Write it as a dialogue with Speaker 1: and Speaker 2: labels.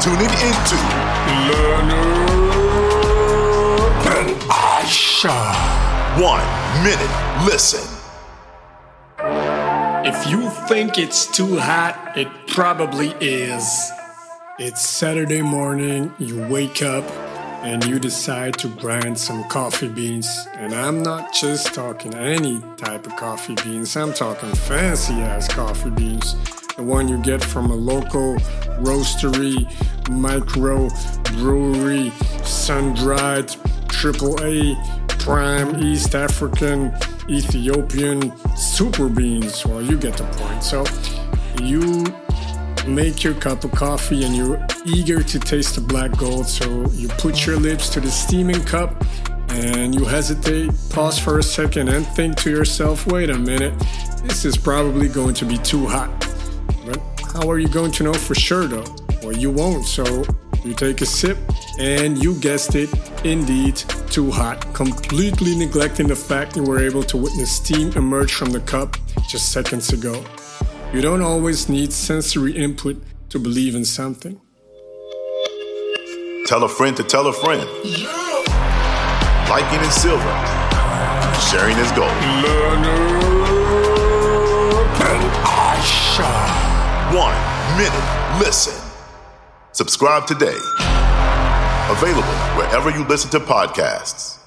Speaker 1: tuning into
Speaker 2: Leonard and Asha.
Speaker 1: One Minute Listen.
Speaker 2: If you think it's too hot, it probably is. It's Saturday morning, you wake up and you decide to grind some coffee beans. And I'm not just talking any type of coffee beans, I'm talking fancy ass coffee beans. The one you get from a local roastery, micro brewery, sun dried, triple A, prime East African, Ethiopian super beans. Well, you get the point. So you make your cup of coffee and you're eager to taste the black gold. So you put your lips to the steaming cup and you hesitate, pause for a second, and think to yourself, wait a minute, this is probably going to be too hot. But how are you going to know for sure though? Well, you won't. So you take a sip and you guessed it, indeed, too hot, completely neglecting the fact you were able to witness steam emerge from the cup just seconds ago. You don't always need sensory input to believe in something.
Speaker 1: Tell a friend to tell a friend. Liking is silver. Sharing is gold.
Speaker 2: Leonard
Speaker 1: Listen. Subscribe today. Available wherever you listen to podcasts.